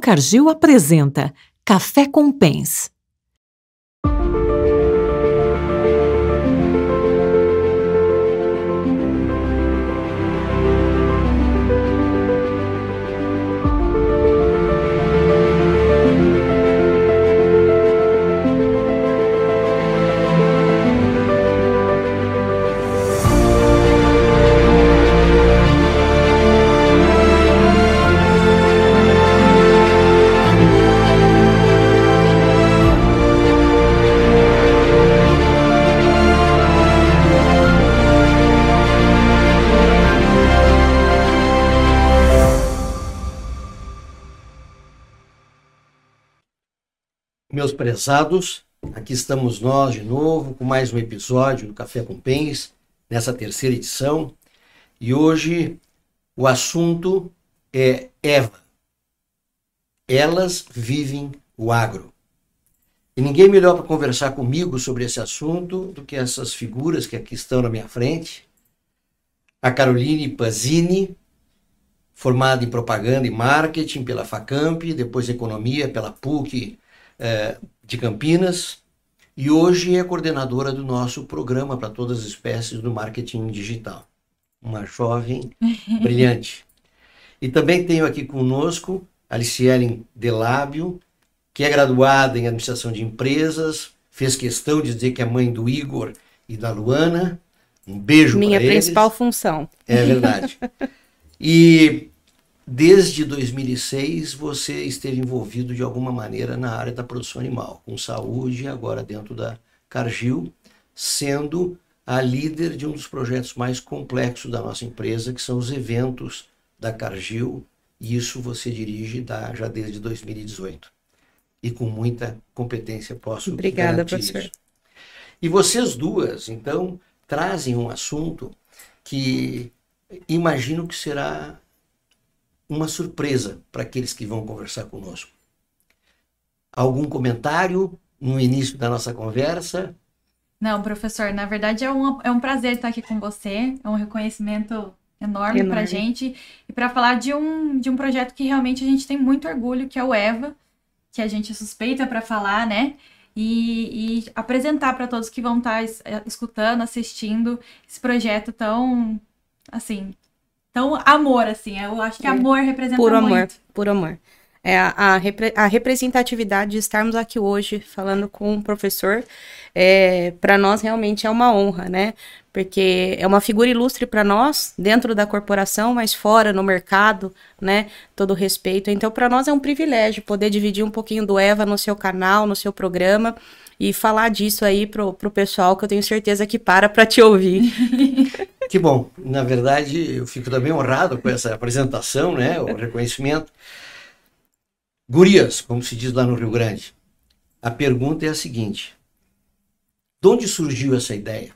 Cargill apresenta Café com Pens. Meus prezados, aqui estamos nós de novo com mais um episódio do Café com Pens, nessa terceira edição. E hoje o assunto é Eva. Elas vivem o agro. E ninguém melhor para conversar comigo sobre esse assunto do que essas figuras que aqui estão na minha frente. A Caroline Pazini, formada em propaganda e marketing pela Facamp, depois economia pela PUC é, de Campinas e hoje é coordenadora do nosso programa para todas as espécies do marketing digital. Uma jovem brilhante. E também tenho aqui conosco Alicielen Delábio, que é graduada em administração de empresas, fez questão de dizer que é mãe do Igor e da Luana. Um beijo Minha para eles. principal função. É verdade. E Desde 2006, você esteve envolvido de alguma maneira na área da produção animal, com saúde, agora dentro da Cargill, sendo a líder de um dos projetos mais complexos da nossa empresa, que são os eventos da Cargill, e isso você dirige da, já desde 2018. E com muita competência posso Obrigada, garantir professor. isso. E vocês duas, então, trazem um assunto que imagino que será uma surpresa para aqueles que vão conversar conosco. Algum comentário no início da nossa conversa? Não, professor, na verdade é um, é um prazer estar aqui com você, é um reconhecimento enorme, Enorme. para a gente e para falar de um, de um projeto que realmente a gente tem muito orgulho, que é o EVA, que a gente suspeita para falar, né? E, e apresentar para todos que vão estar es- eh, escutando, assistindo esse projeto tão, assim, tão amor, assim. Eu acho que É. amor representa Puro muito. amor, puro amor. É a, a, repre- a representatividade de estarmos aqui hoje falando com um professor, é, para nós realmente é uma honra, né? Porque é uma figura ilustre para nós, dentro da corporação, mas fora, no mercado, né? Todo o respeito. Então, para nós é um privilégio poder dividir um pouquinho do Eva no seu canal, no seu programa, e falar disso aí pro, pro pessoal que eu tenho certeza que para para te ouvir. Que bom. Na verdade, eu fico também honrado com essa apresentação, né? O reconhecimento. Gurias, como se diz lá no Rio Grande. A pergunta é a seguinte: de onde surgiu essa ideia?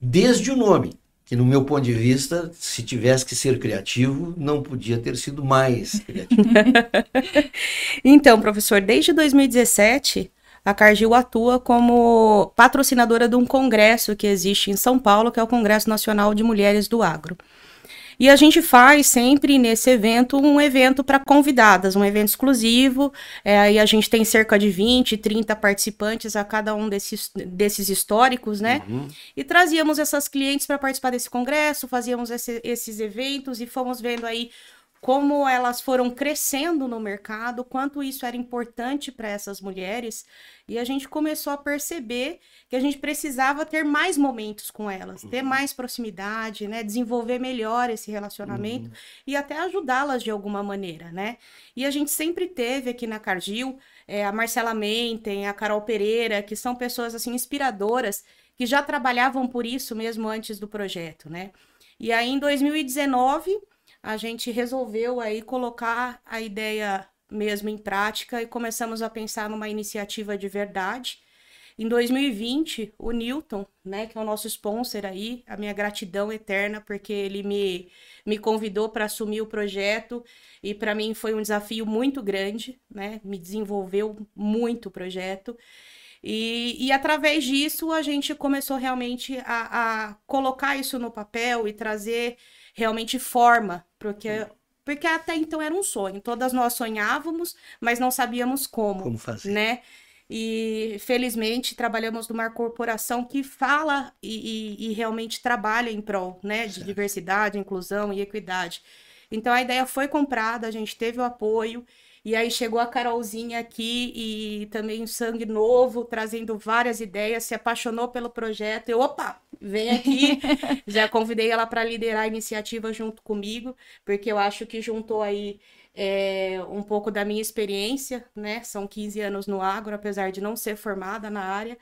Desde o nome, que no meu ponto de vista, se tivesse que ser criativo, não podia ter sido mais criativo. Então, professor, desde 2017, a Cargill atua como patrocinadora de um congresso que existe em São Paulo, que é o Congresso Nacional de Mulheres do Agro. E a gente faz sempre nesse evento um evento para convidadas, um evento exclusivo. É, aí a gente tem cerca de 20, 30 participantes a cada um desses, desses históricos, né? Uhum. E trazíamos essas clientes para participar desse congresso, fazíamos esse- esses eventos e fomos vendo aí como elas foram crescendo no mercado, quanto isso era importante para essas mulheres, e a gente começou a perceber que a gente precisava ter mais momentos com elas, ter mais proximidade, né, desenvolver melhor esse relacionamento e até ajudá-las de alguma maneira, né? E a gente sempre teve aqui na Cargill é, a Marcela Menten, a Carol Pereira, que são pessoas assim inspiradoras que já trabalhavam por isso mesmo antes do projeto, né? E aí em 2019 a gente resolveu aí colocar a ideia mesmo em prática e começamos a pensar numa iniciativa de verdade. Em 2020, o Newton, né, que é o nosso sponsor aí, a minha gratidão eterna, porque ele me, me convidou para assumir o projeto e para mim foi um desafio muito grande, né, me desenvolveu muito o projeto. E, e através disso a gente começou realmente a, a colocar isso no papel e trazer realmente forma, porque Porque até então era um sonho. Todas nós sonhávamos, mas não sabíamos como, Como fazer? né? E felizmente trabalhamos numa corporação que fala e, e- e realmente trabalha em prol, né, de Certo. diversidade, inclusão e equidade. Então a ideia foi comprada, a gente teve o apoio. E aí chegou a Carolzinha aqui e também sangue novo, trazendo várias ideias, se apaixonou pelo projeto. Eu, opa, vem aqui. Já convidei ela para liderar a iniciativa junto comigo, porque eu acho que juntou aí é, um pouco da minha experiência, né? São 15 anos no agro, apesar de não ser formada na área,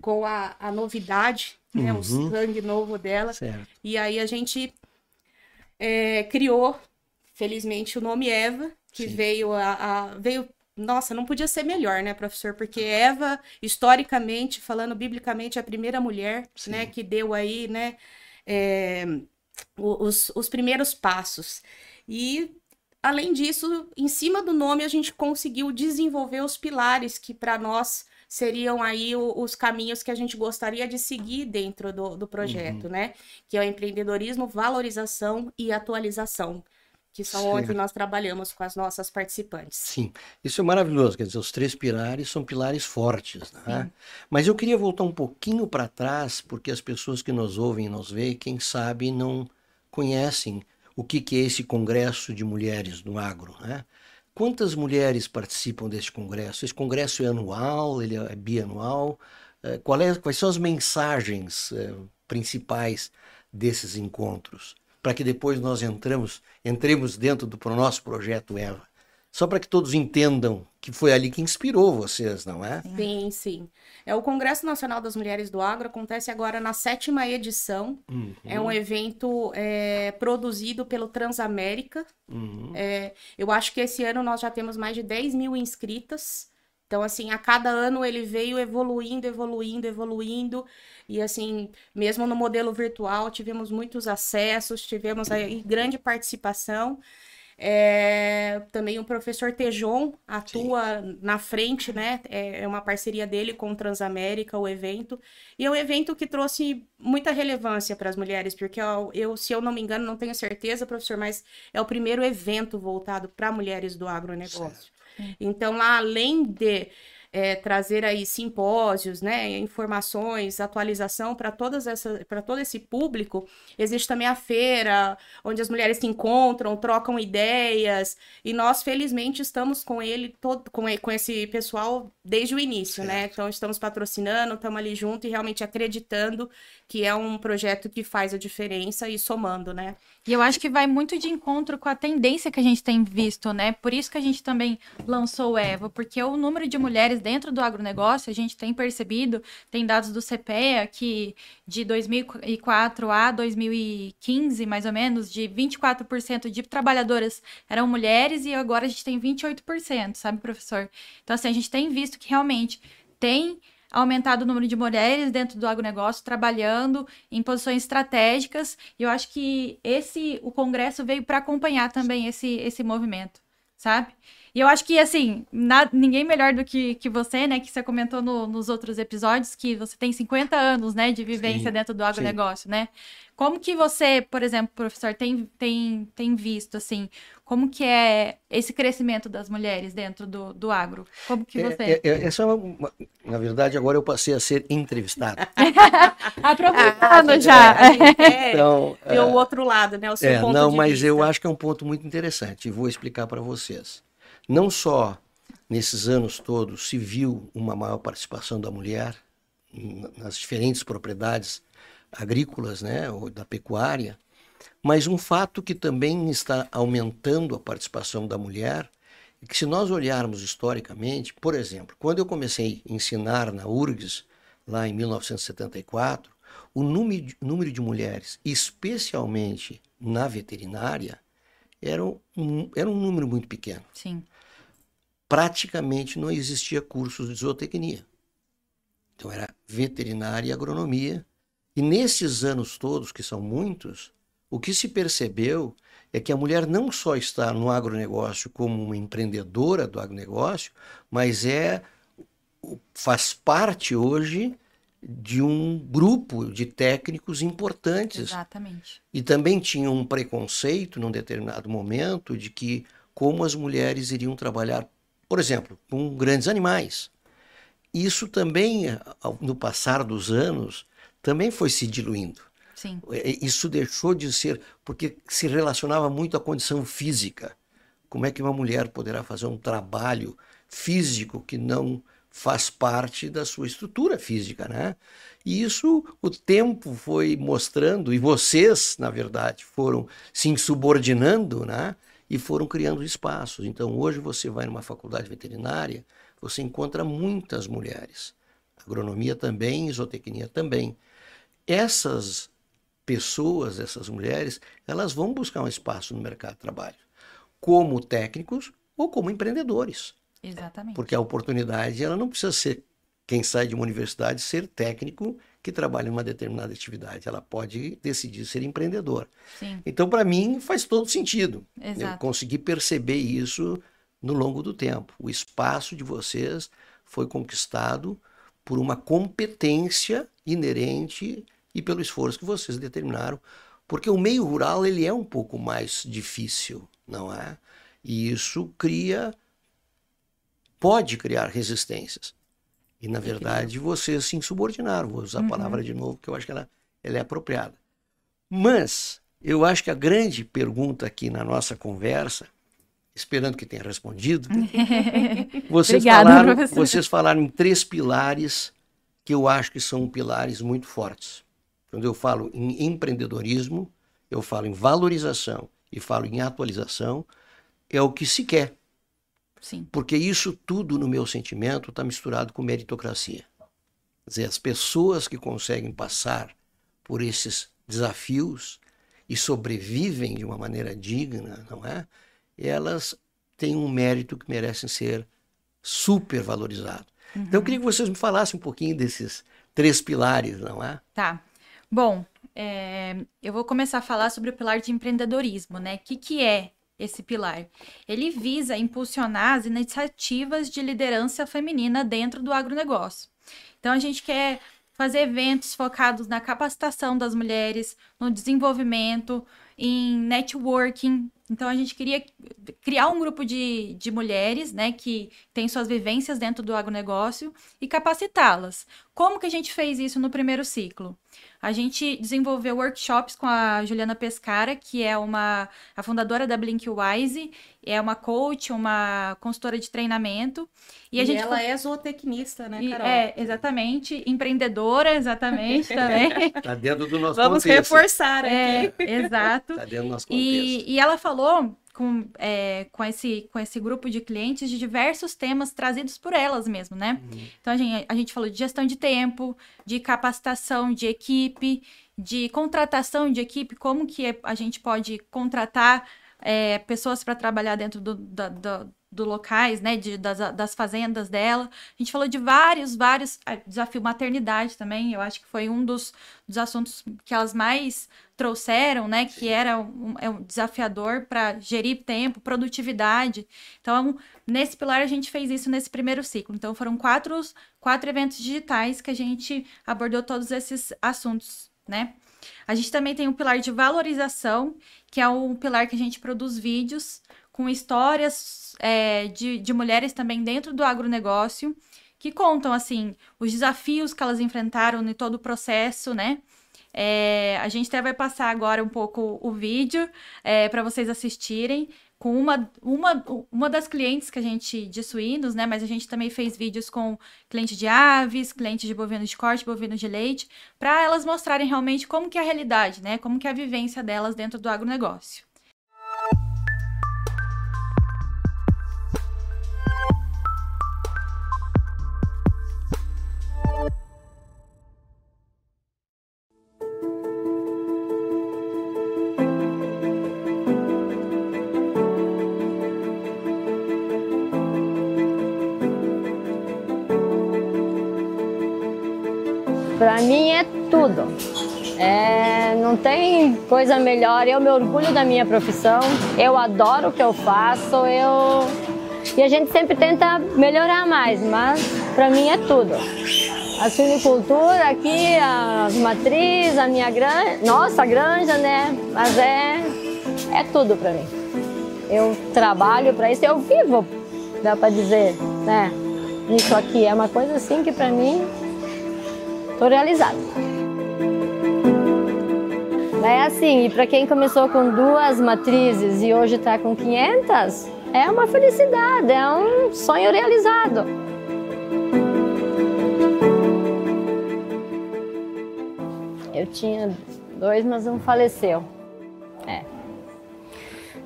com a, a novidade, né? O Uhum. sangue novo dela. Certo. E aí a gente é, criou, felizmente, o nome Eva, que Sim. veio a, a- veio. Nossa, não podia ser melhor, né, professor? Porque Eva, historicamente, falando biblicamente, é a primeira mulher, Sim. né, que deu aí, né, é, os, os primeiros passos. E, além disso, em cima do nome, a gente conseguiu desenvolver os pilares que, para nós, seriam aí os caminhos que a gente gostaria de seguir dentro do, do projeto, né? Que é o empreendedorismo, valorização e atualização, que são onde nós trabalhamos com as nossas participantes. Sim, isso é maravilhoso. Quer dizer, os três pilares são pilares fortes, né? Mas eu queria voltar um pouquinho para trás, porque as pessoas que nos ouvem e nos veem, quem sabe não conhecem o que, que é esse Congresso de Mulheres no Agro, né? Quantas mulheres participam desse congresso? Esse congresso é anual, ele é bianual? Eh, Qual é, quais são as mensagens eh, principais desses encontros? Para que depois nós entramos, entremos dentro do nosso projeto Eva. Só para que todos entendam que foi ali que inspirou vocês, não é? Sim, sim. É o Congresso Nacional das Mulheres do Agro acontece agora na sétima edição. Uhum, É um evento é, produzido pelo Transamérica. uhum. É, eu acho que esse ano nós já temos mais de 10 mil inscritas. Então, assim, a cada ano ele veio evoluindo, evoluindo, evoluindo. E, assim, mesmo no modelo virtual, tivemos muitos acessos, tivemos aí grande participação. É, também o professor Tejon atua na frente, né? É é uma parceria dele com o Transamérica, o evento. E é um evento que trouxe muita relevância para as mulheres, porque eu, eu, se eu não me engano, não tenho certeza, professor, mas é o primeiro evento voltado para mulheres do agronegócio. Então, lá além de é, trazer aí simpósios, né, informações, atualização para todas essa, para todo esse público, existe também a feira, onde as mulheres se encontram, trocam ideias, e nós felizmente estamos com ele todo, com, com esse pessoal desde o início, né? Então estamos patrocinando, estamos ali junto e realmente acreditando que é um projeto que faz a diferença e somando, né? E eu acho que vai muito de encontro com a tendência que a gente tem visto, né? Por isso que a gente também lançou o EVA, porque o número de mulheres dentro do agronegócio, a gente tem percebido, tem dados do CPEA que de 2004 a 2015, mais ou menos, de 24% de trabalhadoras eram mulheres e agora a gente tem 28%, sabe, professor? Então, assim, a gente tem visto que realmente tem aumentado o número de mulheres dentro do agronegócio, trabalhando em posições estratégicas, e eu acho que esse o congresso veio para acompanhar também esse, esse movimento, sabe? E eu acho que, assim, na- ninguém melhor do que, que você, né, que você comentou no- nos outros episódios, que você tem 50 anos, né, de vivência Sim, dentro do agronegócio, né? Como que você, por exemplo, professor, tem, tem, tem visto, assim, como que é esse crescimento das mulheres dentro do, do agro? Como que você... É, é, é, essa é uma- uma- na verdade, agora eu passei a ser entrevistado. Aproveitando Ah, já. a gente quer Então, ver o outro lado, né? O seu É, ponto não, de mas eu vista. acho que é um ponto muito interessante e vou explicar para vocês. Não só nesses anos todos se viu uma maior participação da mulher nas diferentes propriedades agrícolas, né, ou da pecuária, mas um fato que também está aumentando a participação da mulher é que se nós olharmos historicamente, por exemplo, quando eu comecei a ensinar na URGS, lá em 1974, o número de, número de mulheres, especialmente na veterinária, era um, era um número muito pequeno. Sim. Praticamente não existia cursos de zootecnia. Então era veterinária e agronomia. E nesses anos todos, que são muitos, o que se percebeu é que a mulher não só está no agronegócio como uma empreendedora do agronegócio, mas é faz parte hoje de um grupo de técnicos importantes. Exatamente. E também tinha um preconceito, num determinado momento, de que como as mulheres iriam trabalhar, por exemplo, com grandes animais. Isso também, no passar dos anos, também foi se diluindo. Sim. Isso deixou de ser, porque se relacionava muito à condição física. Como é que uma mulher poderá fazer um trabalho físico que não faz parte da sua estrutura física, né? E isso o tempo foi mostrando, e vocês, na verdade, foram se insubordinando, né? E foram criando espaços. Então, hoje você vai numa faculdade veterinária, você encontra muitas mulheres. Agronomia também, zootecnia também. Essas pessoas, essas mulheres, elas vão buscar um espaço no mercado de trabalho, como técnicos ou como empreendedores. Exatamente. Porque a oportunidade, ela não precisa ser quem sai de uma universidade ser técnico que trabalha em uma determinada atividade. Ela pode decidir ser empreendedor. Sim. Então, para mim, faz todo sentido. Exato. Eu consegui perceber isso no longo do tempo. O espaço de vocês foi conquistado por uma competência inerente e pelo esforço que vocês determinaram, porque o meio rural ele é um pouco mais difícil, não é? E isso cria pode criar resistências. E, na verdade, vocês se insubordinaram. Vou usar a palavra de novo, que eu acho que ela, ela é apropriada. Mas, eu acho que a grande pergunta aqui na nossa conversa, esperando que tenha respondido, vocês, Obrigada, falaram, professor. vocês falaram em três pilares que eu acho que são pilares muito fortes. Quando eu falo em empreendedorismo, eu falo em valorização e falo em atualização, é o que se quer. Sim. Porque isso tudo, no meu sentimento, está misturado com meritocracia. Quer dizer, as pessoas que conseguem passar por esses desafios e sobrevivem de uma maneira digna, não é? Elas têm um mérito que merecem ser super valorizado. Então, eu queria que vocês me falassem um pouquinho desses três pilares, não é? Tá. Bom, é, eu vou começar a falar sobre o pilar de empreendedorismo, né? O que, que é esse pilar? Ele visa impulsionar as iniciativas de liderança feminina dentro do agronegócio. Então, a gente quer fazer eventos focados na capacitação das mulheres, no desenvolvimento, em networking. Então, a gente queria criar um grupo de, de mulheres, né, que tem suas vivências dentro do agronegócio e capacitá-las. Como que a gente fez isso no primeiro ciclo? A gente desenvolveu workshops com a Juliana Pescara, que é uma a fundadora da Blinkwise, é uma coach, uma consultora de treinamento. E, E, a gente ela é zootecnista, né, e- Carol? é, exatamente, empreendedora, exatamente, também. Está dentro do nosso Vamos contexto. reforçar é, aqui. exato. Está dentro do nosso contexto. E, e ela falou com, é, com, esse, com esse grupo de clientes de diversos temas trazidos por elas mesmo, né? Então a gente, a gente falou de gestão de tempo, de capacitação de equipe, de contratação de equipe, como que a gente pode contratar é, pessoas para trabalhar dentro do, da- da- do locais, né, de, das, das fazendas dela. A gente falou de vários, vários, ah, desafio maternidade também, eu acho que foi um dos, dos assuntos que elas mais trouxeram, né, que era um, é um desafiador para gerir tempo, produtividade. Então, nesse pilar a gente fez isso nesse primeiro ciclo. Então, foram quatro, quatro eventos digitais que a gente abordou todos esses assuntos, né? A gente também tem um pilar de valorização, que é um pilar que a gente produz vídeos com histórias é, de, de mulheres também dentro do agronegócio, que contam, assim, os desafios que elas enfrentaram em todo o processo, né? É, a gente até vai passar agora um pouco o vídeo para vocês assistirem com uma, uma, uma das clientes que a gente de suínos, né? Mas a gente também fez vídeos com cliente de aves, cliente de bovinos de corte, bovinos de leite, para elas mostrarem realmente como que é a realidade, né? Como que é a vivência delas dentro do agronegócio. Tudo. É, não tem coisa melhor. Eu me orgulho da minha profissão. Eu adoro o que eu faço. Eu e a gente sempre tenta melhorar mais, mas para mim é tudo. A suinicultura aqui, as matrizes, a minha granja, nossa granja, né? Mas é, é tudo para mim. Eu trabalho para isso, eu vivo, dá para dizer, né? Isso aqui é uma coisa assim que para mim tô realizada. É assim, e para quem começou com duas matrizes e hoje está com 500, é uma felicidade, é um sonho realizado. Eu tinha dois, mas um faleceu. É.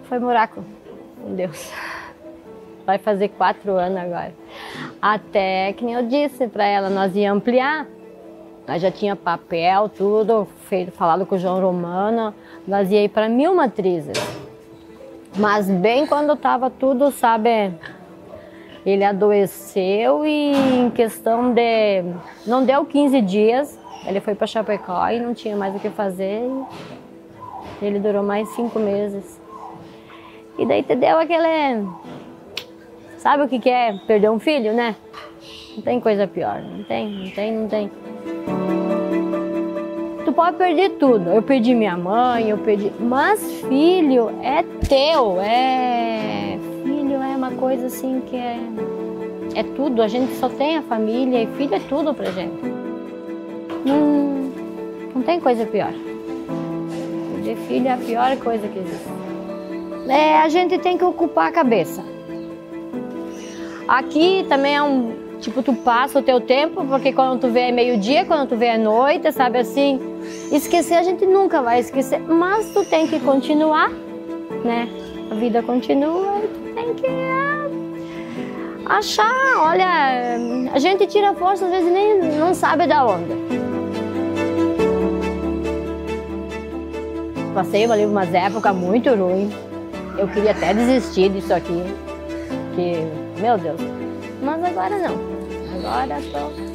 Foi morar com Deus. Vai fazer quatro anos agora. Até que eu disse para ela, nós ia ampliar. Nós já tinha papel, tudo, feito, falado com o João Romano. Nós ia ir para mil matrizes. Mas bem quando estava tudo, sabe, ele adoeceu e em questão de não deu 15 dias, ele foi para Chapecó e não tinha mais o que fazer. ele durou mais cinco meses. E daí te deu aquele. Sabe o que, que é perder um filho, né? Não tem coisa pior. Não tem, não tem, não tem pode perder tudo. Eu perdi minha mãe, eu perdi. Mas filho é teu, é. Filho é uma coisa assim que é. É tudo. A gente só tem a família e filho é tudo pra gente. Não, não tem coisa pior. Perder filho é a pior coisa que existe. É, a gente tem que ocupar a cabeça. Aqui também é um. Tipo, tu passa o teu tempo, porque quando tu vê é meio-dia, quando tu vê é noite, sabe assim? Esquecer a gente nunca vai esquecer, mas tu tem que continuar, né? A vida continua e tu tem que é, achar, olha, a gente tira força às vezes nem não sabe da onde. Passei ali umas épocas muito ruins. Eu queria até desistir disso aqui. Que, meu Deus. Mas agora não. Agora tô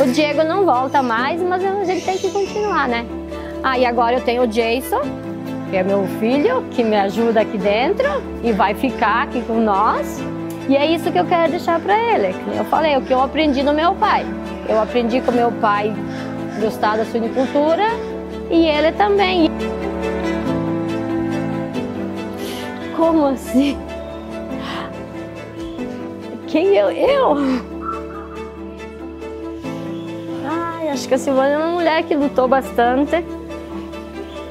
o Diego não volta mais, mas a gente tem que continuar, né? Ah, e agora eu tenho o Jason, que é meu filho, que me ajuda aqui dentro e vai ficar aqui com nós. E é isso que eu quero deixar para ele. Eu falei, o que eu aprendi do meu pai. Eu aprendi com meu pai gostar da suinicultura e ele também. Como assim? Quem eu? Eu? Acho que a Silvana é uma mulher que lutou bastante.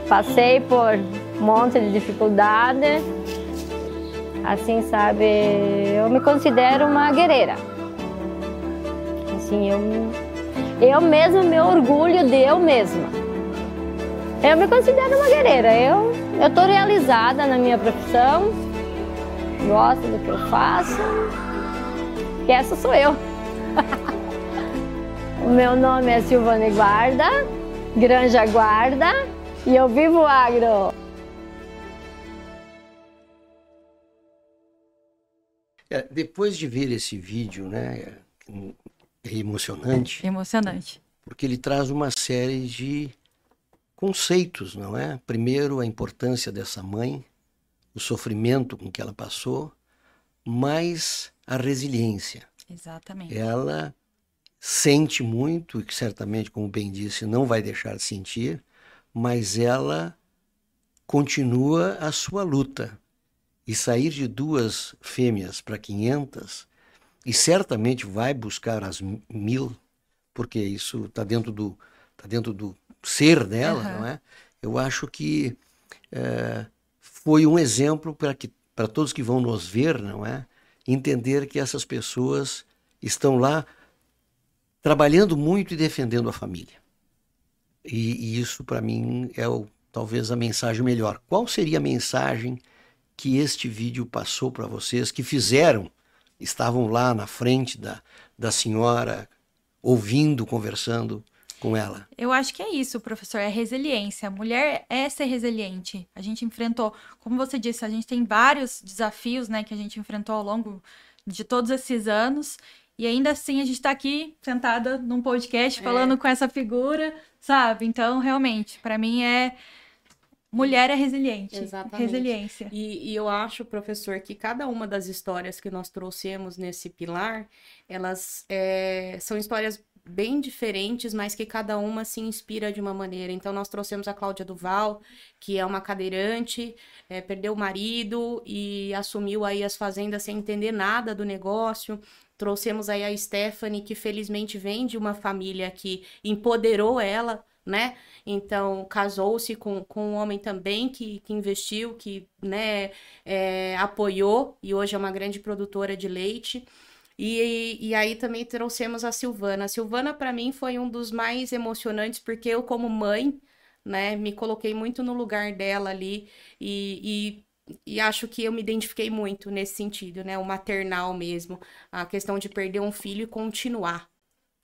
Passei por um monte de dificuldade. Assim, sabe, eu me considero uma guerreira. Assim, eu, eu mesma me orgulho de eu mesma. Eu me considero uma guerreira. Eu eu tô realizada na minha profissão. Gosto do que eu faço. E essa sou eu. O meu nome é Silvane Guarda, Granja Guarda e eu vivo agro. É, depois de ver esse vídeo, né, é emocionante. Emocionante. Porque ele traz uma série de conceitos, não é? Primeiro, a importância dessa mãe, o sofrimento com que ela passou, mas a resiliência. Exatamente. Ela sente muito, e que certamente, como bem disse, não vai deixar de sentir, mas ela continua a sua luta. E sair de duas fêmeas para 500, e certamente vai buscar as mil, porque isso está dentro do tá dentro do ser dela, uhum. não é? Eu acho que é, foi um exemplo para que para todos que vão nos ver, não é? Entender que essas pessoas estão lá trabalhando muito e defendendo a família. E, e isso, para mim, é o, talvez a mensagem melhor. Qual seria a mensagem que este vídeo passou para vocês que fizeram, estavam lá na frente da, da senhora, ouvindo, conversando com ela? Eu acho que é isso, professor, é resiliência. A mulher é ser resiliente. A gente enfrentou, como você disse, a gente tem vários desafios, né, que a gente enfrentou ao longo de todos esses anos e ainda assim a gente tá aqui sentada num podcast falando é. com essa figura, sabe? Então, realmente, para mim é mulher é resiliente. Exatamente. Resiliência. E, e, eu acho, professor, que cada uma das histórias que nós trouxemos nesse pilar, elas é, são histórias bem diferentes, mas que cada uma se inspira de uma maneira. Então, nós trouxemos a Cláudia Duval, que é uma cadeirante, é, perdeu o marido e assumiu aí as fazendas sem entender nada do negócio. Trouxemos aí a Stephanie, que felizmente vem de uma família que empoderou ela, né? Então, casou-se com, com um homem também que, que investiu, que né, é, apoiou, e hoje é uma grande produtora de leite. E, e aí também trouxemos a Silvana. A Silvana, para mim, foi um dos mais emocionantes, porque eu, como mãe, né, me coloquei muito no lugar dela ali e, e, e, acho que eu me identifiquei muito nesse sentido, né, o maternal mesmo, a questão de perder um filho e continuar,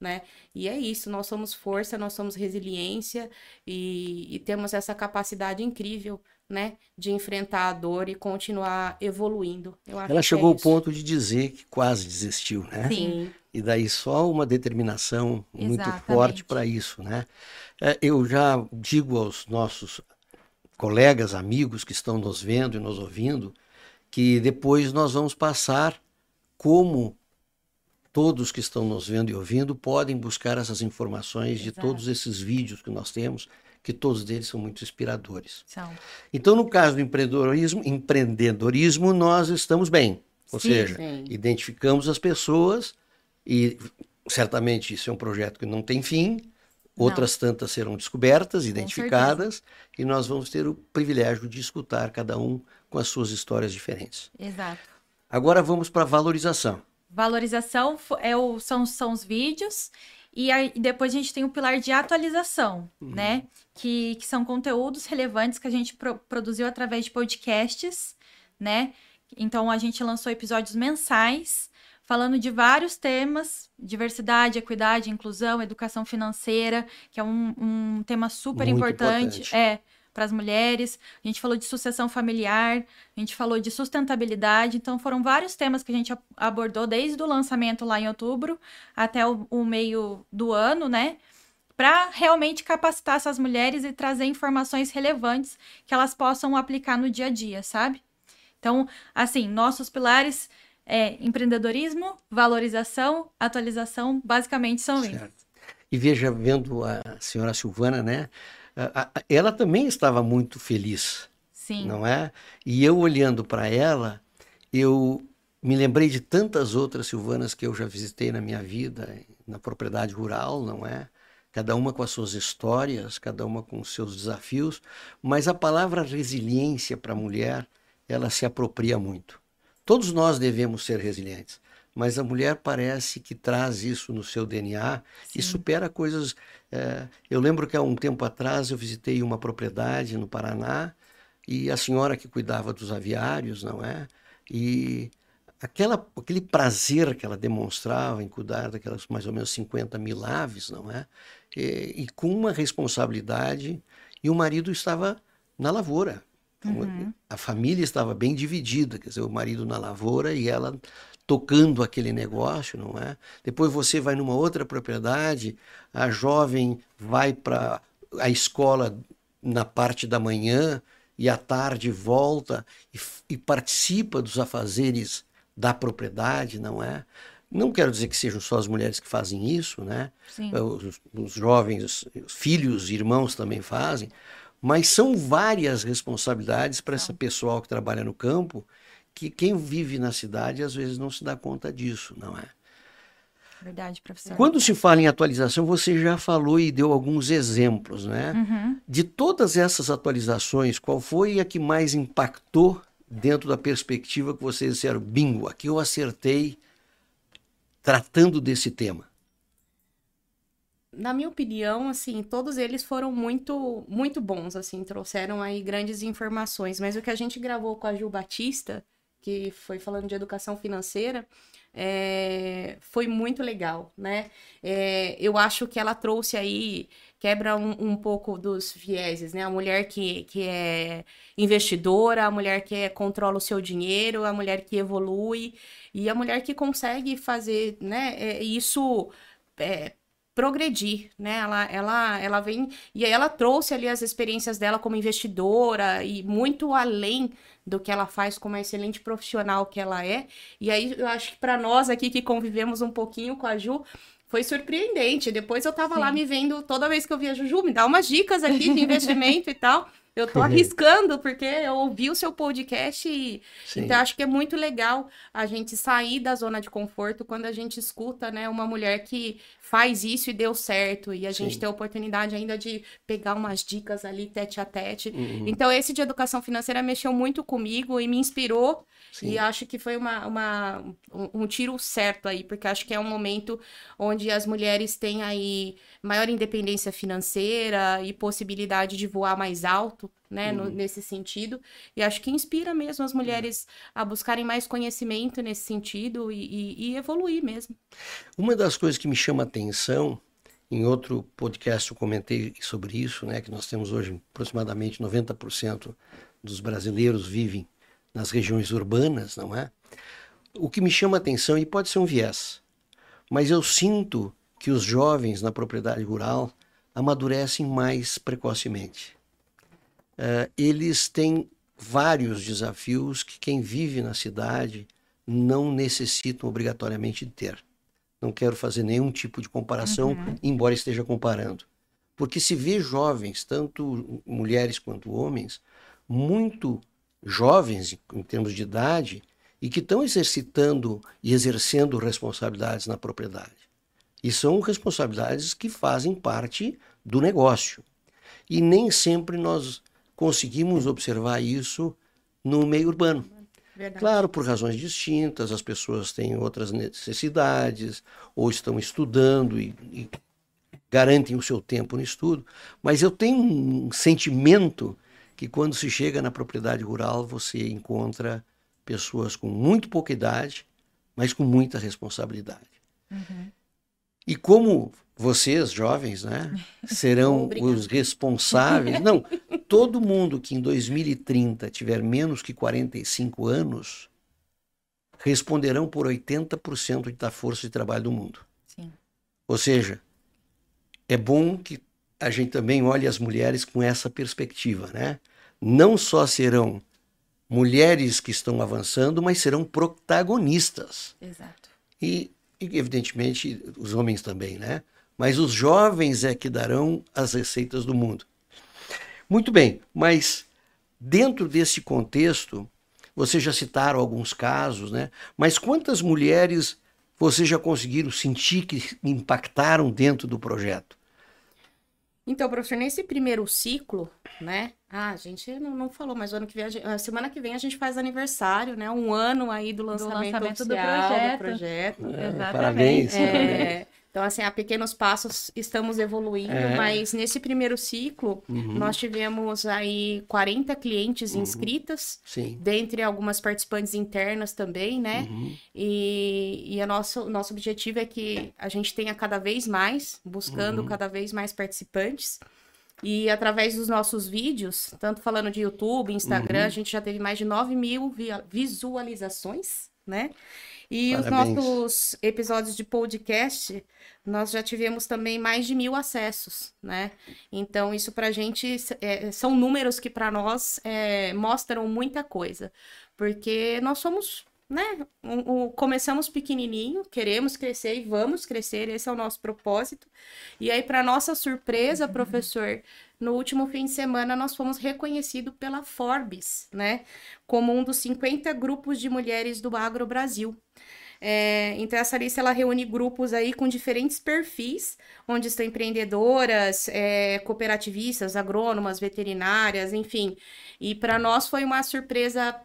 né? E é isso, nós somos força, nós somos resiliência e, e temos essa capacidade incrível né, de enfrentar a dor e continuar evoluindo. Ela chegou é ao ponto de dizer que quase desistiu, né? Sim. E daí só uma determinação muito Exatamente. forte para isso, né? É, eu já digo aos nossos colegas, amigos que estão nos vendo e nos ouvindo, que depois nós vamos passar como todos que estão nos vendo e ouvindo podem buscar essas informações Exato. de todos esses vídeos que nós temos que todos eles são muito inspiradores. São. Então, no caso do empreendedorismo, empreendedorismo nós estamos bem. Ou sim, seja, sim. identificamos as pessoas e certamente isso é um projeto que não tem fim. Outras não. tantas serão descobertas, identificadas, e nós vamos ter o privilégio de escutar cada um com as suas histórias diferentes. Exato. Agora vamos para a valorização. Valorização é o, são, são os vídeos e aí, depois a gente tem o pilar de atualização, uhum. né? Que, que são conteúdos relevantes que a gente pro, produziu através de podcasts, né? Então a gente lançou episódios mensais falando de vários temas: diversidade, equidade, inclusão, educação financeira, que é um, um tema super importante. importante. É para as mulheres, a gente falou de sucessão familiar, a gente falou de sustentabilidade, então foram vários temas que a gente abordou desde o lançamento lá em outubro até o, o meio do ano, né? Para realmente capacitar essas mulheres e trazer informações relevantes que elas possam aplicar no dia a dia, sabe? Então, assim, nossos pilares é empreendedorismo, valorização, atualização, basicamente são certo. esses. E veja, vendo a senhora Silvana, né? ela também estava muito feliz. Sim. Não é? E eu olhando para ela, eu me lembrei de tantas outras Silvanas que eu já visitei na minha vida, na propriedade rural, não é? Cada uma com as suas histórias, cada uma com os seus desafios, mas a palavra resiliência para a mulher, ela se apropria muito. Todos nós devemos ser resilientes mas a mulher parece que traz isso no seu DNA Sim. e supera coisas. É, eu lembro que há um tempo atrás eu visitei uma propriedade no Paraná e a senhora que cuidava dos aviários, não é? E aquela, aquele prazer que ela demonstrava em cuidar daquelas mais ou menos 50 mil aves, não é? E, e com uma responsabilidade, e o marido estava na lavoura. Uhum. A família estava bem dividida, quer dizer, o marido na lavoura e ela tocando aquele negócio, não é? Depois você vai numa outra propriedade, a jovem vai para a escola na parte da manhã e à tarde volta e, e, participa dos afazeres da propriedade, não é? Não quero dizer que sejam só as mulheres que fazem isso, né? Os, os jovens, os filhos, irmãos também fazem, mas são várias responsabilidades para essa pessoal que trabalha no campo que quem vive na cidade às vezes não se dá conta disso, não é? Verdade, professor. Quando se fala em atualização, você já falou e deu alguns exemplos, né? Uhum. De todas essas atualizações, qual foi a que mais impactou dentro da perspectiva que vocês disseram, bingo, aqui eu acertei tratando desse tema? Na minha opinião, assim, todos eles foram muito, muito bons, assim, trouxeram aí grandes informações. Mas o que a gente gravou com a Gil Batista que foi falando de educação financeira, é, foi muito legal, né? É, eu acho que ela trouxe aí, quebra um, um, pouco dos vieses, né? A mulher que, que é investidora, a mulher que é, controla o seu dinheiro, a mulher que evolui e a mulher que consegue fazer, né? É, isso é, progredir, né? Ela, ela, ela vem e aí ela trouxe ali as experiências dela como investidora e muito além do que ela faz como a excelente profissional que ela é. E aí eu acho que para nós aqui que convivemos um pouquinho com a Ju, foi surpreendente. Depois eu tava lá Sim. me vendo toda vez que eu via Juju, me dá umas dicas aqui de investimento e tal. Eu tô arriscando, porque eu ouvi o seu podcast e Sim. então acho que é muito legal a gente sair da zona de conforto quando a gente escuta, né, uma mulher que faz isso e deu certo e a gente Sim. tem a oportunidade ainda de pegar umas dicas ali tete a tete. Uhum. Então esse de educação financeira mexeu muito comigo e me inspirou Sim. e acho que foi uma, uma- um, um tiro certo aí, porque acho que é um momento onde as mulheres têm aí maior independência financeira e possibilidade de voar mais alto, né, no- nesse sentido. E acho que inspira mesmo as mulheres a buscarem mais conhecimento nesse sentido e, e- e evoluir mesmo. Uma das coisas que me chama a atenção, em outro podcast eu comentei sobre isso, né, que nós temos hoje aproximadamente 90% dos brasileiros vivem nas regiões urbanas, não é? O que me chama a atenção, e pode ser um viés, mas eu sinto que os jovens na propriedade rural amadurecem mais precocemente. Eh, eles têm vários desafios que quem vive na cidade não necessitam obrigatoriamente de ter. Não quero fazer nenhum tipo de comparação, embora esteja comparando. Porque se vê jovens, tanto mulheres quanto homens, muito jovens em termos de idade, e que estão exercitando e exercendo responsabilidades na propriedade. E são responsabilidades que fazem parte do negócio. E nem sempre nós conseguimos observar isso no meio urbano. Verdade. Claro, por razões distintas, as pessoas têm outras necessidades, ou estão estudando e, e garantem o seu tempo no estudo, mas eu tenho um sentimento que quando se chega na propriedade rural, você encontra pessoas com muito pouca idade, mas com muita responsabilidade. E como vocês, jovens, né, serão os responsáveis. Não, todo mundo que em 2030 tiver menos que 45 anos responderão por 80% da força de trabalho do mundo. Sim. Ou seja, é bom que a gente também olhe as mulheres com essa perspectiva, né? Não só serão mulheres que estão avançando, mas serão protagonistas. Exato. E, e, evidentemente, os homens também, né? Mas os jovens é que darão as receitas do mundo. Muito bem, mas dentro desse contexto, vocês já citaram alguns casos, né? Mas quantas mulheres vocês já conseguiram sentir que impactaram dentro do projeto? Então, professor, nesse primeiro ciclo, né? Ah, a gente não, não falou, mas o ano que vem, a, gente- semana que vem a gente faz aniversário, né? Um ano aí do lançamento, lançamento do oficial projeto. projeto. Exatamente. parabéns. É, então, assim, a pequenos passos estamos evoluindo, É. mas nesse primeiro ciclo, Uhum. nós tivemos aí 40 clientes inscritas, Sim. dentre algumas participantes internas também, né? Uhum. E, e o nosso, nosso objetivo é que a gente tenha cada vez mais, buscando Uhum. cada vez mais participantes. E através dos nossos vídeos, tanto falando de YouTube, Instagram, Uhum. a gente já teve mais de 9 mil visualizações, né? E Parabéns. os nossos episódios de podcast, nós já tivemos também mais de mil acessos, né? Então, isso pra gente é, são números que para nós é, mostram muita coisa. Porque nós somos, né? um- um- começamos pequenininho, queremos crescer e vamos crescer, esse é o nosso propósito. E aí, para nossa surpresa, professor, no último fim de semana nós fomos reconhecidos pela Forbes, né? Como um dos 50 grupos de mulheres do Agro Brasil. É, então, essa lista ela reúne grupos aí com diferentes perfis, onde estão empreendedoras, é, cooperativistas, agrônomas, veterinárias, enfim. E para nós foi uma surpresa,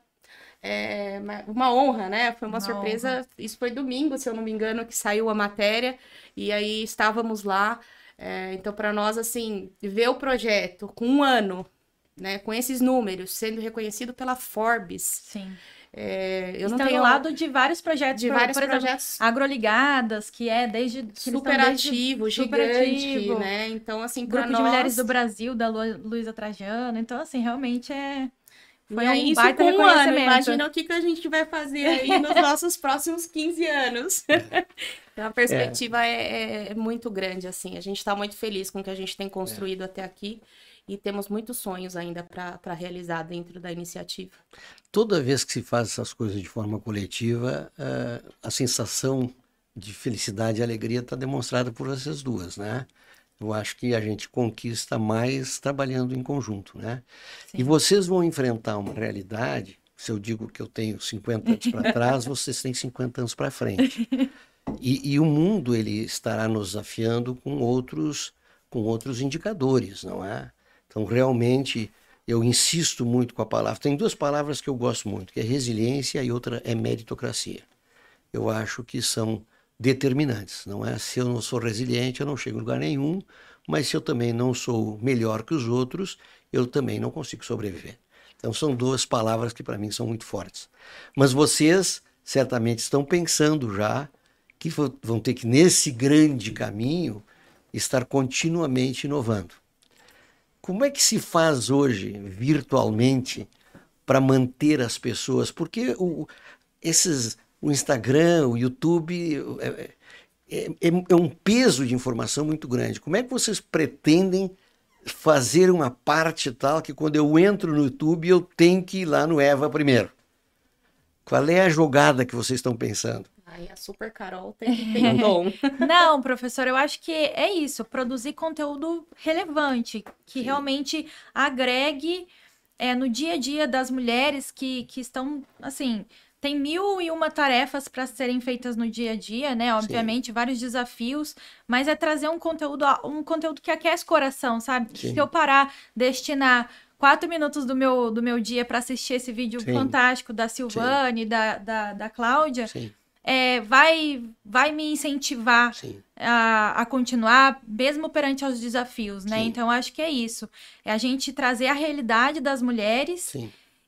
é, uma- honra, né? Foi uma, Uma surpresa. Isso foi domingo, se eu não me engano, que saiu a matéria, e aí estávamos lá. É, então, para nós, assim, ver o projeto com um ano, né, com esses números, sendo reconhecido pela Forbes, Sim. é, eu Estão não tenho ao lado de vários projetos, de por- vários por exemplo, projetos Agroligadas, que é desde... que eles super estão desde- gigante, ativo. né? Então, assim, Grupo nós... de Mulheres do Brasil, da Lu- Luísa Trajano. Então, assim, realmente é... Foi e um aí, isso baita com um ano, reconhecimento. imagina o que, que a gente vai fazer aí nos nossos próximos 15 anos. Então, a perspectiva é, é muito grande, assim. A gente está muito feliz com o que a gente tem construído até aqui e temos muitos sonhos ainda para realizar dentro da iniciativa. Toda vez que se faz essas coisas de forma coletiva, eh, a sensação de felicidade e alegria está demonstrada por essas duas, né? Eu acho que a gente conquista mais trabalhando em conjunto, né? E vocês vão enfrentar uma realidade, se eu digo que eu tenho 50 anos para trás, vocês têm 50 anos para frente. E, e, o mundo ele estará nos desafiando com outros com outros indicadores, não é? Então realmente eu insisto muito com a palavra. Tem duas palavras que eu gosto muito, que é resiliência e outra é meritocracia. Eu acho que são determinantes, não é? Se eu não sou resiliente, eu não chego em lugar nenhum, mas se eu também não sou melhor que os outros, eu também não consigo sobreviver. Então são duas palavras que para mim são muito fortes. Mas vocês certamente estão pensando já que vão ter que nesse grande caminho estar continuamente inovando. Como é que se faz hoje virtualmente para manter as pessoas? Porque o, esses o Instagram, o YouTube, é, é, é, é, um peso de informação muito grande. Como é que vocês pretendem fazer uma parte tal que quando eu entro no YouTube eu tenho que ir lá no Eva primeiro? Qual é a jogada que vocês estão pensando? Ai, a Super Carol tem, tem um dom. Não, professor, eu acho que é isso, produzir conteúdo relevante, que Sim. realmente agregue é, no dia a dia das mulheres que, que estão, assim, tem mil e uma tarefas para serem feitas no dia a dia, né? Obviamente, Sim. vários desafios, mas é trazer um conteúdo, um conteúdo que aquece o coração, sabe? Sim. Se eu parar, destinar quatro minutos do meu, do meu dia para assistir esse vídeo Sim. fantástico da Silvane, da, da, da Cláudia, é, vai, vai me incentivar a, a continuar, mesmo perante aos desafios, né? Então, acho que é isso. É a gente trazer a realidade das mulheres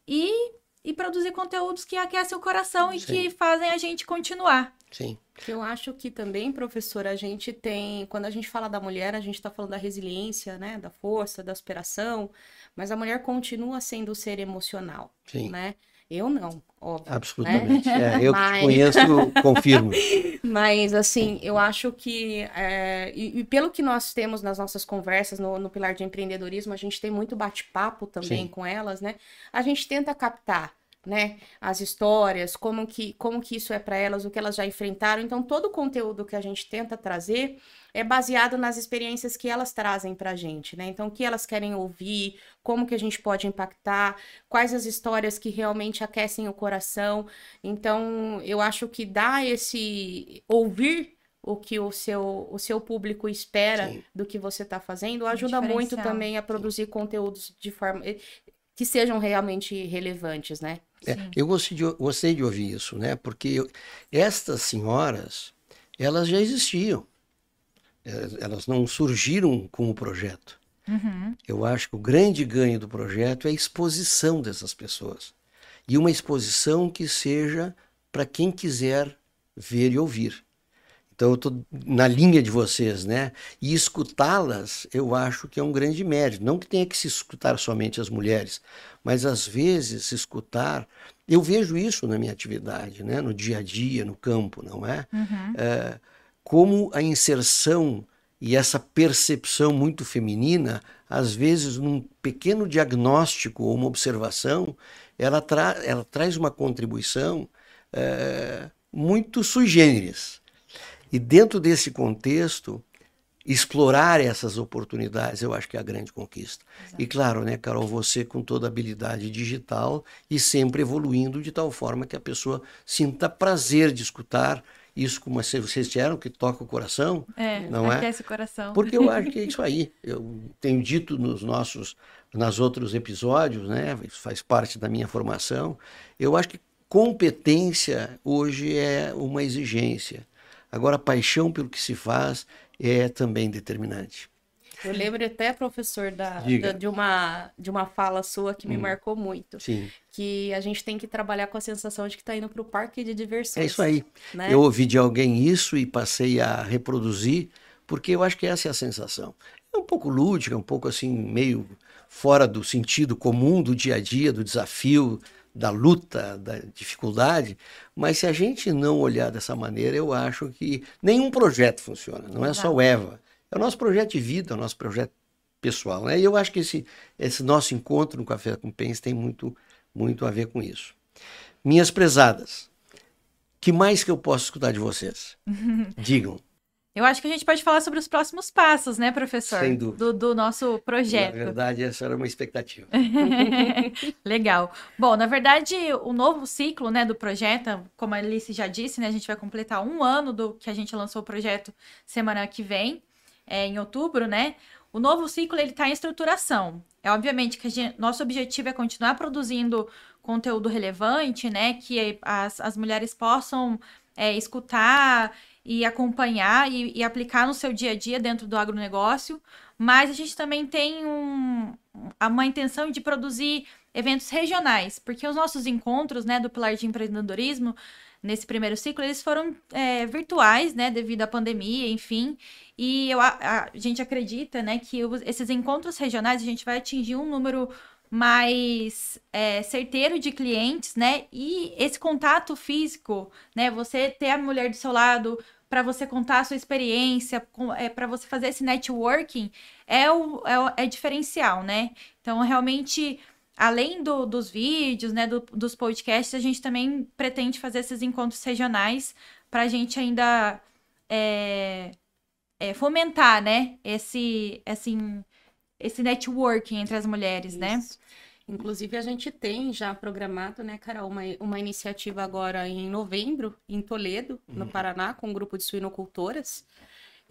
e e produzir conteúdos que aquecem o coração Sim. e que fazem a gente continuar. Sim. Eu acho que também, professora, a gente tem, quando a gente fala da mulher, a gente está falando da resiliência, né, da força, da superação, mas a mulher continua sendo o ser emocional, Sim. né? Eu não, óbvio. Absolutamente. Né? É, eu Mas... conheço, confirmo. Mas, assim, eu acho que, é, e, e, pelo que nós temos nas nossas conversas no, no Pilar de Empreendedorismo, a gente tem muito bate-papo também Sim. com elas, né? A gente tenta captar né, as histórias, como que, como que isso é para elas, o que elas já enfrentaram. Então, todo o conteúdo que a gente tenta trazer é baseado nas experiências que elas trazem para a gente, né? Então, o que elas querem ouvir, como que a gente pode impactar, quais as histórias que realmente aquecem o coração. Então, eu acho que dá esse ouvir o que o seu, o seu público espera Sim. do que você está fazendo ajuda muito também a produzir Sim. conteúdos de forma que sejam realmente relevantes, né? É, eu gostei de, gostei de ouvir isso, né? Porque eu, estas senhoras, elas já existiam. É, elas não surgiram com o projeto. Uhum. Eu acho que o grande ganho do projeto é a exposição dessas pessoas. E uma exposição que seja para quem quiser ver e ouvir. Então eu estou na linha de vocês, né? E escutá-las, eu acho que é um grande mérito. Não que tenha que se escutar somente as mulheres, mas às vezes se escutar. Eu vejo isso na minha atividade, né? No dia a dia, no campo, não é? Uhum. é como a inserção e essa percepção muito feminina, às vezes num pequeno diagnóstico ou uma observação, ela, tra ela traz uma contribuição é, muito sui generis e dentro desse contexto, explorar essas oportunidades, eu acho que é a grande conquista. Exato. E claro, né, Carol, você com toda a habilidade digital e sempre evoluindo de tal forma que a pessoa sinta prazer de escutar isso como vocês disseram, que toca o coração, é, não é? o coração. Porque eu acho que é isso aí. Eu tenho dito nos nossos, nas outros episódios, né, faz parte da minha formação, eu acho que competência hoje é uma exigência. Agora, a paixão pelo que se faz é também determinante. Eu lembro até, professor, da, da, de, uma, de uma fala sua que me hum. marcou muito. Sim. Que a gente tem que trabalhar com a sensação de que está indo para o parque de diversões. É isso aí. Né? Eu ouvi de alguém isso e passei a reproduzir, porque eu acho que essa é a sensação. É um pouco lúdica, um pouco assim, meio fora do sentido comum do dia a dia, do desafio, da luta, da dificuldade, mas se a gente não olhar dessa maneira, eu acho que nenhum projeto funciona, não é só o EVA. É o nosso projeto de vida, é o nosso projeto pessoal. Né? E eu acho que esse, esse nosso encontro no Café com Pens tem muito, muito a ver com isso. Minhas prezadas, que mais que eu posso escutar de vocês? Digam. Eu acho que a gente pode falar sobre os próximos passos, né, professor? Sem dúvida. Do, do nosso projeto. Na verdade, essa era uma expectativa. Legal. Bom, na verdade, o novo ciclo, né, do projeto, como a Alice já disse, né, a gente vai completar um ano do que a gente lançou o projeto semana que vem, é, em outubro, né? O novo ciclo ele está em estruturação. É obviamente que gente, nosso objetivo é continuar produzindo conteúdo relevante, né? Que as, as mulheres possam é, escutar e acompanhar e, e, aplicar no seu dia a dia dentro do agronegócio. Mas a gente também tem um, uma intenção de produzir eventos regionais, porque os nossos encontros, né, do Pilar de Empreendedorismo nesse primeiro ciclo, eles foram é, virtuais, né, devido à pandemia, enfim. E eu, a, a gente acredita, né, que os, esses encontros regionais a gente vai atingir um número mais é, certeiro de clientes, né? E esse contato físico, né? Você ter a mulher do seu lado para você contar a sua experiência, é, para você fazer esse networking, é o, é, o, é diferencial, né? Então, realmente além do, dos vídeos, né, do, dos podcasts, a gente também pretende fazer esses encontros regionais para a gente ainda é, é, fomentar, né, esse, assim, esse networking entre as mulheres, né? Isso. né? Inclusive, a gente tem já programado, né, Carol, uma, uma iniciativa agora em novembro, em Toledo, no uhum. Paraná, com um grupo de suinocultoras.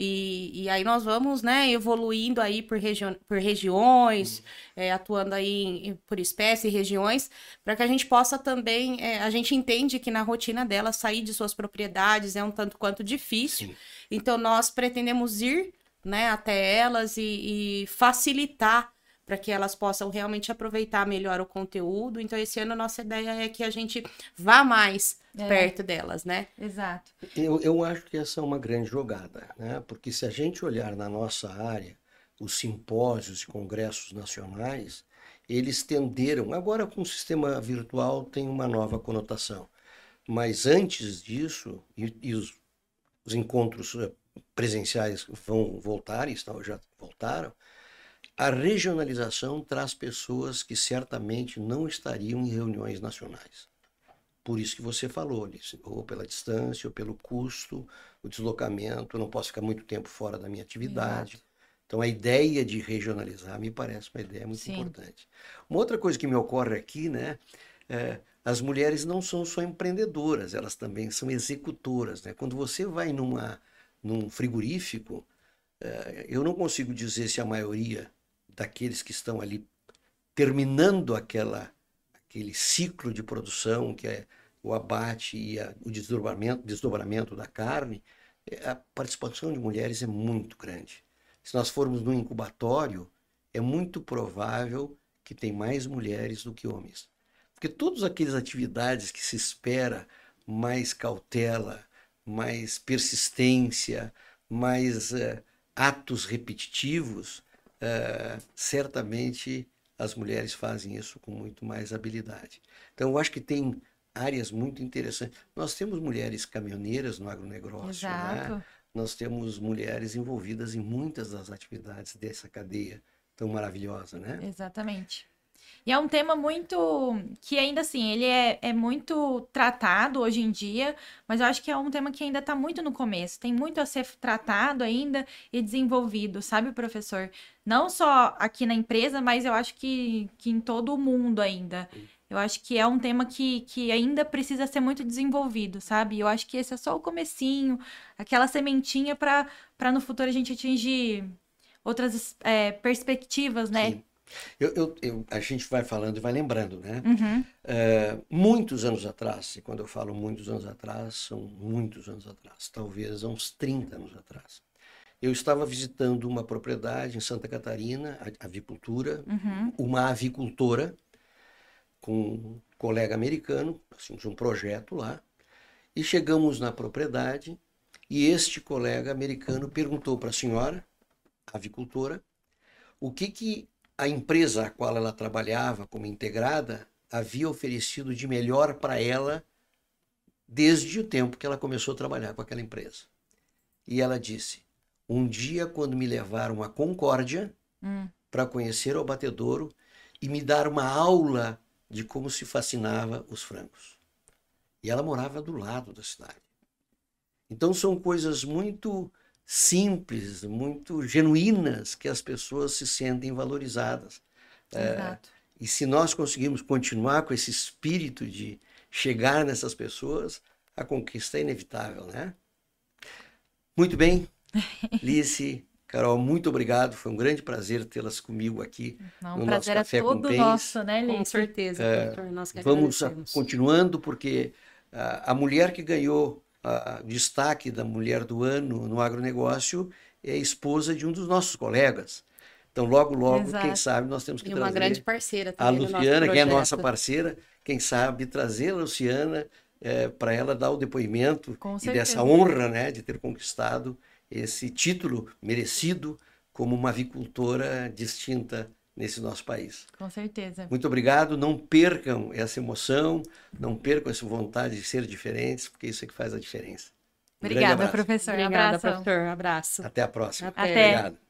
E, e aí nós vamos, né, evoluindo aí por, regi por regiões, uhum. é, atuando aí em, por espécie e regiões, para que a gente possa também, é, a gente entende que na rotina dela sair de suas propriedades é um tanto quanto difícil, Sim. então nós pretendemos ir, né, até elas e, e facilitar para que elas possam realmente aproveitar melhor o conteúdo. Então, esse ano a nossa ideia é que a gente vá mais é. perto delas, né? Exato. Eu, eu acho que essa é uma grande jogada, né? Porque se a gente olhar na nossa área, os simpósios e congressos nacionais, eles tenderam, agora com o sistema virtual tem uma nova conotação, mas antes disso, e, e os, os encontros eh, presenciais vão voltar, estão, já voltaram, a regionalização traz pessoas que certamente não estariam em reuniões nacionais. Por isso que você falou, ou pela distância, ou pelo custo, o deslocamento, eu não posso ficar muito tempo fora da minha atividade. Exato. Então a ideia de regionalizar me parece uma ideia muito Sim. importante. Uma outra coisa que me ocorre aqui, né, é, as mulheres não são só empreendedoras, elas também são executoras, né? Quando você vai numa num frigorífico, eu não consigo dizer se a maioria daqueles que estão ali terminando aquela, aquele ciclo de produção, que é o abate e a, o desdobramento, desdobramento da carne, é, a participação de mulheres é muito grande. Se nós formos no incubatório, é muito provável que tem mais mulheres do que homens. Porque todas aquelas atividades que se espera mais cautela, mais persistência, mais uh, atos repetitivos, uh, certamente as mulheres fazem isso com muito mais habilidade. Então, eu acho que tem áreas muito interessantes. Nós temos mulheres caminhoneiras no agronegócio, né? nós temos mulheres envolvidas em muitas das atividades dessa cadeia tão maravilhosa, né? Exatamente. E é um tema muito. que ainda assim, ele é, é muito tratado hoje em dia, mas eu acho que é um tema que ainda está muito no começo. Tem muito a ser tratado ainda e desenvolvido, sabe, professor? Não só aqui na empresa, mas eu acho que, que em todo o mundo ainda. Eu acho que é um tema que, que ainda precisa ser muito desenvolvido, sabe? Eu acho que esse é só o comecinho, aquela sementinha para no futuro a gente atingir outras é, perspectivas, né? Sim. Eu, eu, eu, a gente vai falando e vai lembrando, né? Uhum. É, muitos anos atrás, e quando eu falo muitos anos atrás, são muitos anos atrás, talvez uns 30 anos atrás. Eu estava visitando uma propriedade em Santa Catarina, avicultura, uhum. uma avicultora, com um colega americano, assim, um projeto lá, e chegamos na propriedade e este colega americano perguntou para a senhora, avicultora, o que, que a empresa a qual ela trabalhava como integrada havia oferecido de melhor para ela desde o tempo que ela começou a trabalhar com aquela empresa. E ela disse: Um dia, quando me levaram a Concórdia hum. para conhecer o abatedouro e me dar uma aula de como se fascinava os frangos. E ela morava do lado da cidade. Então são coisas muito simples, muito genuínas que as pessoas se sentem valorizadas. É, Exato. e se nós conseguirmos continuar com esse espírito de chegar nessas pessoas, a conquista é inevitável, né? Muito bem, Lice, Carol, muito obrigado. Foi um grande prazer tê-las comigo aqui. Não, no o nosso prazer é Café com todo Pães. nosso, né, Com Liz? certeza, É, que Vamos a- continuando, porque ah, a mulher que ganhou ah, destaque da mulher do ano no agronegócio é a esposa de um dos nossos colegas. Então, logo, logo, quem Exato. sabe, nós temos que E uma trazer grande parceira a também nosso Luciana, que é nossa parceira, quem sabe trazer a Luciana para ela dar o depoimento e dessa honra né, de ter conquistado esse título merecido como uma avicultora distinta nesse nosso país. Com certeza. Muito obrigado. Não percam essa emoção, não percam essa vontade de ser diferentes, porque isso é que faz a diferença. Um Obrigada, abraço. professor. Obrigada, Abração. professor. Abraço. Até a próxima. Até. Até. Obrigado.